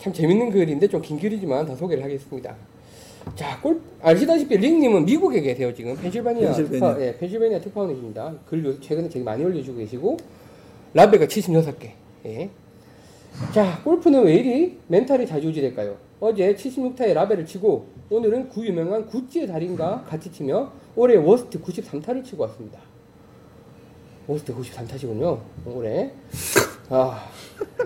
참 재밌는 글인데 좀 긴 글이지만 더 소개를 하겠습니다. 자, 골 아시다시피 링님은 미국에 계세요 지금 펜실바니아, 펜실베니아. 특파, 예, 펜실바니아 특파원이십니다. 글 요- 최근에 되게 많이 올려주고 계시고 라베가 76개. 예. 자, 골프는 왜 이리 멘탈이 좌우지될까요? 어제 76타의 라베를 치고 오늘은 구 유명한 구찌의 달인과 같이 치며 올해 worst 93타를 치고 왔습니다. worst 93타시군요. 올해. 아,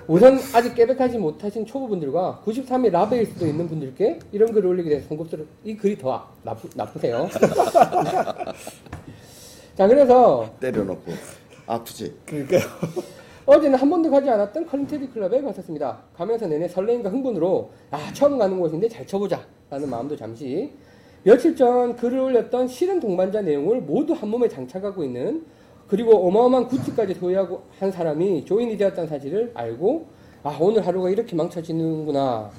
우선 아직 깨백하지 못하신 초보분들과 93의 라벨일 수도 있는 분들께 이런 글을 올리게 돼서 송급스러 이 글이 더 아- 나쁘, 나쁘세요. 자, 그래서 때려놓고 아프지. 그러니까요. 어제는 한 번도 가지 않았던 컬린테디 클럽에 갔었습니다. 가면서 내내 설레임과 흥분으로 아 처음 가는 곳인데 잘 쳐보자 라는 마음도 잠시 며칠 전 글을 올렸던 실은 동반자 내용을 모두 한 몸에 장착하고 있는 그리고 어마어마한 구찌까지 소유하고 한 사람이 조인이 되었다는 사실을 알고 아 오늘 하루가 이렇게 망쳐지는구나.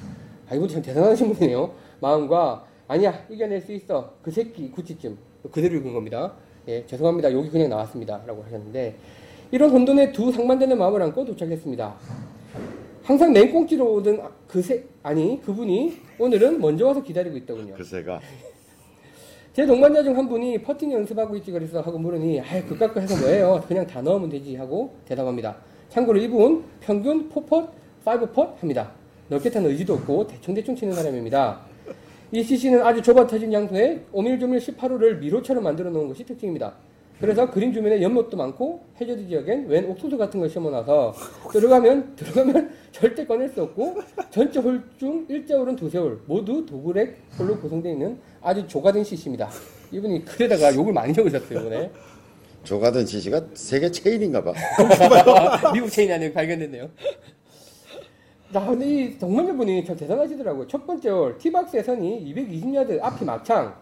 아 이분 참 대단하신 분이네요. 마음과 아니야 이겨낼 수 있어. 그 새끼 구찌쯤. 그대로 읽은 겁니다. 예 죄송합니다. 여기 그냥 나왔습니다. 라고 하셨는데 이런 혼돈에 두 상반되는 마음을 안고 도착했습니다. 항상 냉꽁지로 오던 아- 그새 아니 그분이 오늘은 먼저 와서 기다리고 있더군요. 그새가 제 동반자 중 한 분이 퍼팅 연습하고 있지 그래서 하고 물으니 아이 그깟 거 해서 뭐예요? 그냥 다 넣으면 되지 하고 대답합니다. 참고로 이분 평균 4putt, 5putt 합니다. 늘겠단 의지도 없고 대충대충 치는 사람입니다. 이 CC는 아주 좁아 터진 장소에 오밀조밀 18홀을 미로처럼 만들어 놓은 것이 특징입니다. 그래서 그린 주변에 연못도 많고 해저드 지역엔 웬 옥수수 같은 걸 심어놔서 들어가면 들어가면 절대 꺼낼 수 없고 전체 홀중 일자 홀은 두세 홀 모두 dogleg 홀로 구성되어 있는 아주 좆같은 CC입니다. 이분이 글에다가 욕을 많이 적으셨어요 이번에 좆같은 CC가 세계 체인인가 봐. 미국 체인 안에 발견됐네요. 자, 근데 이 동반자분이 참 대단하시더라고요. 첫 번째 홀, tee box에 서니 220야드 앞이 막창,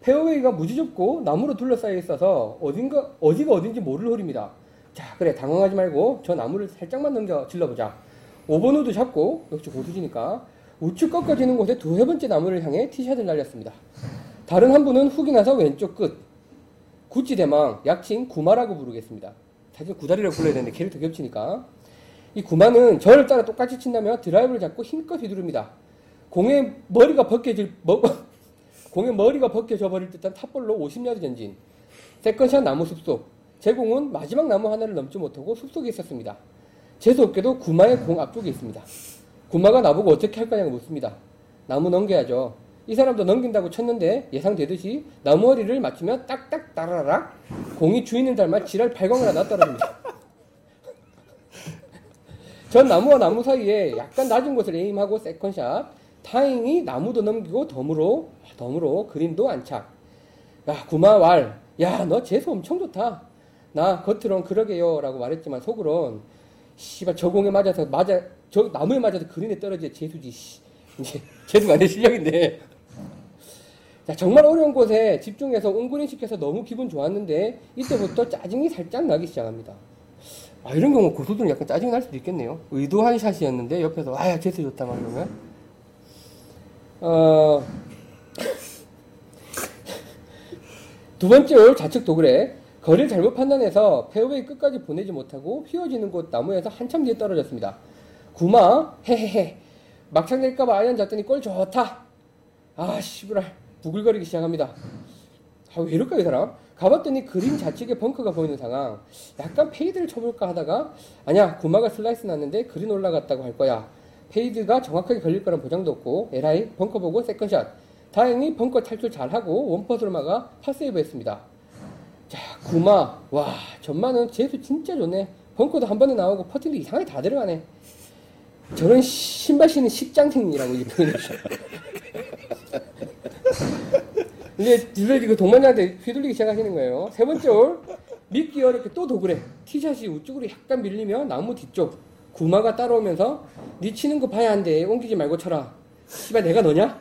페어웨이가 무지 좁고 나무로 둘러싸여 있어서 어딘가, 어디가 어딘지 모를 홀입니다. 자, 그래, 당황하지 말고 저 나무를 살짝만 넘겨 질러보자. 5번 우드 잡고, 역시 고수시니까, 우측 꺾어지는 곳에 두 세 번째 나무를 향해 티샷을 날렸습니다. 다른 한 분은 훅이 나서 왼쪽 끝, 구찌 대마왕, 약칭 구마라고 부르겠습니다. 사실 구다리라고 불러야 되는데 캐릭터 겹치니까. 이 구마는 저를 따라 똑같이 친다며 드라이브를 잡고 힘껏 휘두릅니다. 공의 머리가 벗겨질, 머, 공의 머리가 벗겨져 버릴 듯한 top ball로 50야드 전진. second shot 나무 숲속. 제 공은 마지막 나무 하나를 넘지 못하고 숲속에 있었습니다. 재수없게도 구마의 공 앞쪽에 있습니다. 구마가 나보고 어떻게 할 거냐고 묻습니다. 나무 넘겨야죠. 이 사람도 넘긴다고 쳤는데 예상되듯이 나무 허리를 맞추며 딱딱 따라락 공이 주인을 닮아 지랄 발광을 하며 떨어집니다. 전 나무와 나무 사이에 약간 낮은 곳을 aim하고 second shot 다행히 나무도 넘기고 덤으로 덤으로 그린도 안착 야 구마왈 야 너 재수 엄청 좋다 나 겉으론 그러게요 라고 말했지만 속으론 씨발 저 공에 맞아서 맞아 저 나무에 맞아서 그린에 떨어져 재수지 씨. 이제 재수가 내 실력인데 자, 정말 어려운 곳에 집중해서 옹그린 시켜서 너무 기분 좋았는데 이때부터 짜증이 살짝 나기 시작합니다. 아, 이런 경우 고수들은 약간 짜증 날 수도 있겠네요. 의도한 샷이었는데 옆에서 아야 제스 좋다 막 이러면 어, 두 번째 홀 좌측 dogleg 거리를 잘못 판단해서 페어웨이 끝까지 보내지 못하고 휘어지는 곳 나무에서 한참 뒤에 떨어졌습니다. 구마 헤헤헤 막창 낼까봐 아이언 잡더니 꼴 좋다. 아 씨부랄 부글거리기 시작합니다. 아, 왜 이럴까 이 사람? 가봤더니 그린 좌측에 벙커가 보이는 상황. 약간 fade를 쳐볼까 하다가 아니야 구마가 슬라이스 났는데 그린 올라갔다고 할 거야. fade가 정확하게 걸릴 거란 보장도 없고 에라이 벙커 보고 second shot. 다행히 벙커 탈출 잘하고 원퍼스로 막아 파세이브 했습니다. 자 구마 와 전만은 재수 진짜 좋네. 벙커도 한 번에 나오고 퍼팅도 이상하게 다 들어가네. 저런 신발 신은 십장생이라고 이제 표현했죠. 이제 뒤를 그 동반자한테 휘둘리기 시작하시는 거예요. 세 번째 홀 믿기 어렵게 또 도그래. 티샷이 우측으로 약간 밀리며 나무 뒤쪽 구마가 따라오면서 니 치는 거 봐야 한대. 옮기지 말고 쳐라. 씨발 내가 너냐?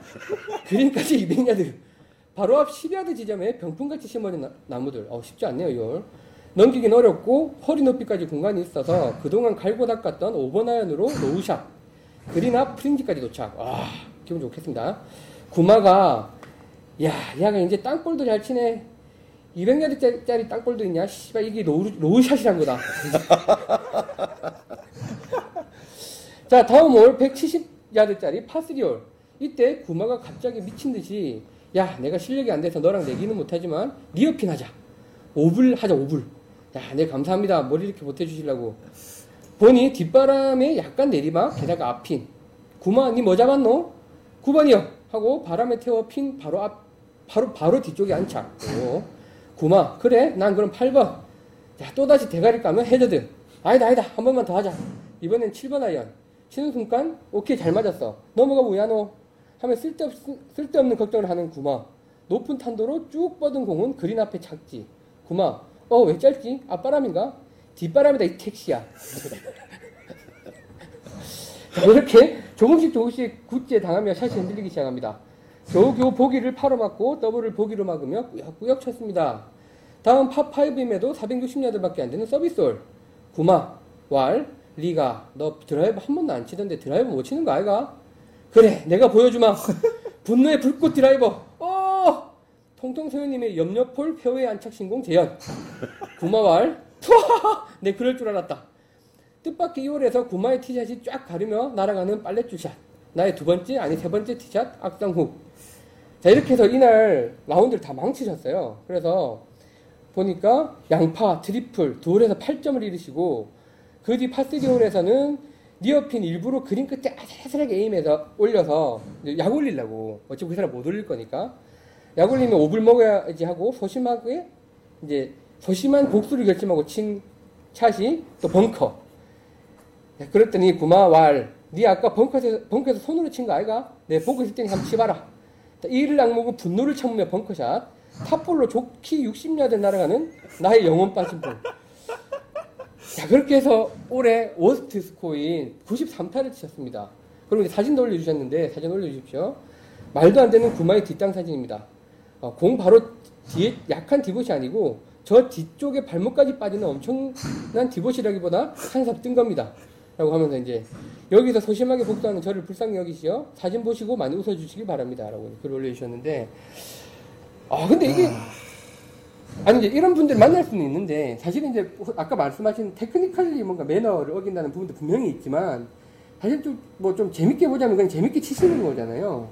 그린까지 200야드. 바로 앞 10야드 지점에 병풍같이 심어진 나- 나무들. 어, 쉽지 않네요, 이 홀. 넘기긴 어렵고 허리 높이까지 공간이 있어서 그동안 갈고 닦았던 5번 아이언으로 low shot. 그린 앞 fringe까지 도착. 와, 기분 좋겠습니다. 구마가 야, 야가 이제 땅볼도 잘 치네. 200야드짜리 땅볼도 있냐? 씨발 이게 low, low shot이란 거다. 자, 다음 홀 170 야드짜리 파스리올. 이때 구마가 갑자기 미친 듯이 야 내가 실력이 안 돼서 너랑 내기는 못하지만 리어핀 하자. 오불 하자 오불. 야, 네 감사합니다. 머리 이렇게 보태주시려고. 보니 뒷바람에 약간 내리막, 게다가 앞핀. 구마, 니뭐 잡았노? 9번이요. 하고 바람에 태워 핀 바로 앞, 바로, 바로 뒤쪽에 안착. 오. 구마, 그래? 난 그럼 8번. 야, 또다시 대가리 까면 해저드. 아니다, 아니다. 한 번만 더 하자. 이번엔 7번 아이언. 치는 순간, 오케이, 잘 맞았어. 넘어가 뭐야, 너? 하며 쓸데없, 쓸데없는 걱정을 하는 구마. 높은 탄도로 쭉 뻗은 공은 그린 앞에 착지. 구마, 어, 왜 짧지? 앞바람인가? 뒷바람이다, 이 새끼야. 자, 이렇게 조금씩 조금씩 구찌에 당하며 샷이 흔들리기 시작합니다. 겨우겨우 보기를 파로 막고 더블을 보기로 막으며 꾸역꾸역 쳤습니다. 다음 파5임에도 460야드밖에 안 되는 서비스홀. 구마, 왈, 링아, 너 드라이브 한 번도 안 치던데 드라이브 못 치는 거 아이가? 그래, 내가 보여주마. 분노의 불꽃 드라이버. 어! 통통 소연님의 염려폴 페어웨이 안착 신공 재현. 구마왈. 내 그럴 줄 알았다. 뜻밖의 2홀에서 구마의 티샷이 쫙 가르며 날아가는 빨랫줄 샷. 나의 두 번째, 아니 세 번째 티샷, 악성 훅. 자, 이렇게 해서 이날 라운드를 다 망치셨어요. 그래서 보니까 양파, 트리플, 두 홀에서 8점을 잃으시고, 그 뒤 파3홀에서는 near pin 일부러 그린 끝에 아슬아슬하게 aim해서 올려서 약 올리려고. 어차피 그 사람 못 올릴 거니까. 약 올리면 오불 먹어야지 하고 소심하게 이제 소심한 복수를 결심하고 친 샷이 또 벙커. 야, 그랬더니 구마왈, 니 아까 벙커에서, 벙커에서 손으로 친 거 아이가? 내 보고 있을 테니 한번 치봐라. 자, 이를 악물고 분노를 참으며 벙커샷. top ball로 족히 60야드 날아가는 나의 영혼 빠진 볼. 자, 그렇게 해서 올해 worst 스코어인 93타를 치셨습니다. 그리고 이제 사진도 올려주셨는데, 사진 올려주십시오. 말도 안 되는 구마의 뒷땅 사진입니다. 어, 공 바로 뒤에 약한 divot이 아니고, 저 뒤쪽에 발목까지 빠지는 엄청난 divot이라기보다 한삽 뜬 겁니다. 라고 하면서 이제, 여기서 소심하게 복수하는 저를 불쌍히 여기시어 사진 보시고 많이 웃어주시기 바랍니다. 라고 글 올려주셨는데, 아, 근데 이게, 아니 이제 이런 분들 만날 수는 있는데 사실은 이제 아까 말씀하신 테크니컬리 뭔가 매너를 어긴다는 부분도 분명히 있지만 사실 좀뭐좀 재밌게 보자면 그냥 재밌게 치시는 거잖아요.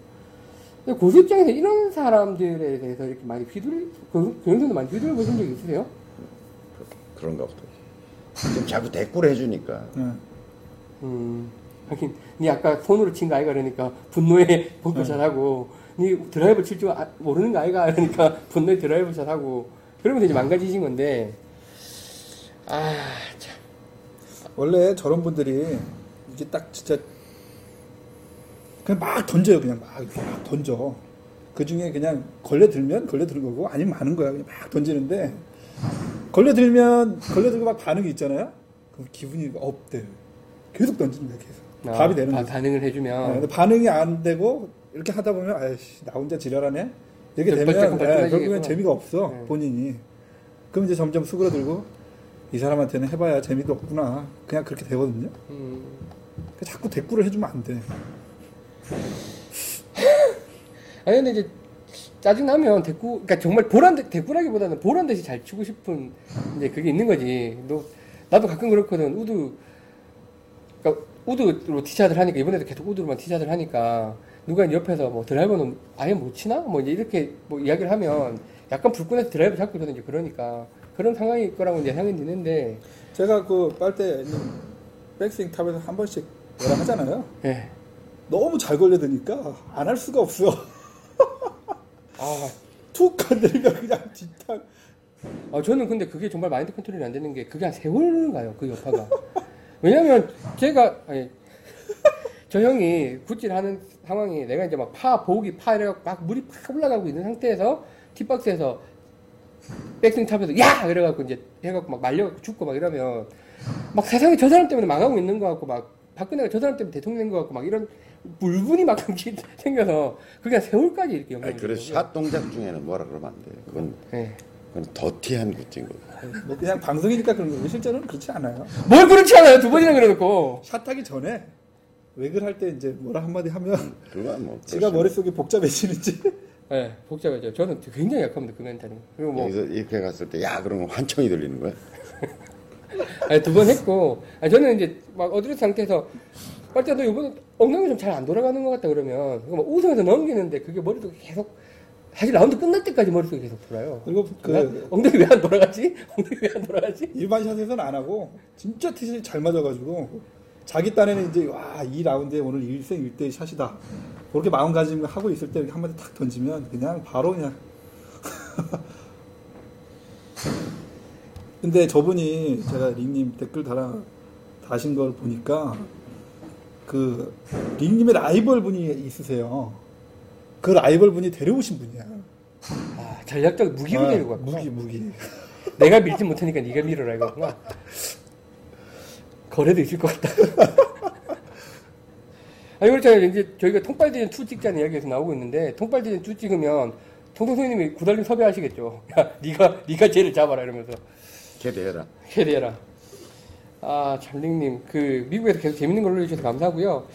근데 고수 입장에서 이런 사람들에 대해서 이렇게 많이 휘둘 그, 그 정도 많이 휘둘러 보신 적 있으세요? 그런가 보다. 좀 자꾸 대꾸를 해주니까. 네. 음, 하긴 니 아까 손으로 친 거 아이가 그러니까 분노에 벙커샷하고 니 드라이버 칠줄 아- 모르는 거 아이가 그러니까 분노에 드라이버 샷하고 그러면서 이제 망가지신 건데 아 참. 원래 저런 분들이 이게 딱 진짜 그냥 막 던져요. 그냥 막, 막 던져. 그 중에 그냥 걸려 들면 걸려드는 거고 아니면 마는 거야. 그냥 막 던지는데 걸려 들면 걸려 들고 막 반응이 있잖아요. 그럼 기분이 up돼. 계속 던지는 거야. 계속. 아, 답이 되는 바-. 반응을 네, 해주면 근데 반응이 안 되고 이렇게 하다 보면 아이씨 나 혼자 지랄하네 이렇게 좀 되면 네. 결국엔 재미가 없어 네. 본인이 그럼 이제 점점 수그러들고 이 사람한테는 해봐야 재미도 없구나 그냥 그렇게 되거든요 음, 그러니까 자꾸 대꾸를 해주면 안 돼 아니 근데 이제 짜증 나면 대꾸 그러니까 정말 보란 듯 대꾸라기보다는 보란 듯이 잘 치고 싶은 이제 그게 있는 거지. 너 나도 가끔 그렇거든. 우드 그러니까 우드로 티샷을 하니까 이번에도 계속 우드로만 티샷을 하니까 누가 옆에서 뭐 드라이버는 아예 못 치나? 뭐 이제 이렇게 뭐 이야기를 하면 약간 불끈해서 드라이버 잡고 저는 이제 그러니까 그런 상황일 거라고 이제 생각이 드는데 제가 그 빨대 백스윙 top에서 한 번씩 뭐라 하잖아요 예. 너무 잘 걸려드니까 안 할 수가 없어 아, 툭 건드리면 그냥 뒷땅 아, 저는 근데 그게 정말 마인드 컨트롤이 안 되는 게 그게 한 세월 가요, 그 여파가. 왜냐면 제가, 아니, 저 형이 구찌질 하는 상황이 내가 이제 막 파, 보기, 파 이래갖고 막 물이 팍 올라가고 있는 상태에서 tee box에서 백스윙 top에서 야! 이래갖고 이제 해갖고 막 말려갖고 죽고 막 이러면 막 세상에 저 사람 때문에 망하고 있는 것 같고 막 박근혜가 저 사람 때문에 대통령 된것 같고 막 이런 물분이 막 생겨서 그게 한 세월까지 이렇게 아니, 그래서. 샷 동작 중에는 뭐라 그러면 안 돼. 그건, 예. 그건 더티한 굿즈인 거고. 뭐 그냥 방송이니까 그런 거고 실제로는 그렇지 않아요 뭘 그렇지 않아요. 두 번이나 그래놓고. 샷하기 전에 웨글 할 때 이제 뭐라 한마디 하면 그건 뭐. 지가 그렇죠. 머릿속이 복잡해지는지 네, 복잡하죠. 저는 굉장히 약합니다, 그 멘탈이. 그리고 뭐, 여기서 이렇게 갔을 때, 야, 그러면 환청이 들리는 거야? 두번 했고, 아니, 저는 이제 막 어드레스 상태에서 빨대 너 이번에 엉덩이 좀 잘 안 돌아가는 것 같다 그러면 그거 막 우승해서 넘기는데 그게 머릿속에 계속 사실 라운드 끝날 때까지 머릿속에 계속 돌아요. 그리고 그 엉덩이 왜 안 돌아가지? 엉덩이 왜 안 돌아가지? 일반 샷에서는 안 하고 진짜 티샷이 잘 맞아가지고 자기 딴에는 이제 와 이 라운드에 오늘 1승 1대 샷이다. 그렇게 마음가짐을 하고 있을 때 이렇게 한 마디 탁 던지면 그냥 바로 그냥. 근데 저분이 제가 링님 댓글 달아 다신 걸 보니까 그 링님의 라이벌 분이 있으세요. 그 라이벌 분이 데려오신 분이야. 아, 전략적 무기로 아, 데리고 갔구나. 무기 무기. 내가 밀지 못하니까 네가 밀어라 이거구나. 거래도 있을 것 같다. 아니 그렇잖아요. 이제 저희가 통빨디전 2 찍자는 이야기에서 나오고 있는데 통빨디전 2 찍으면 통통 선생님이 구달림 섭외하시겠죠. 야, 네가 네가 쟤를 잡아라 이러면서 개대해라. 캐리해라. 아, 잠링님 그 미국에서 계속 재밌는 걸 올려주셔서 감사하고요.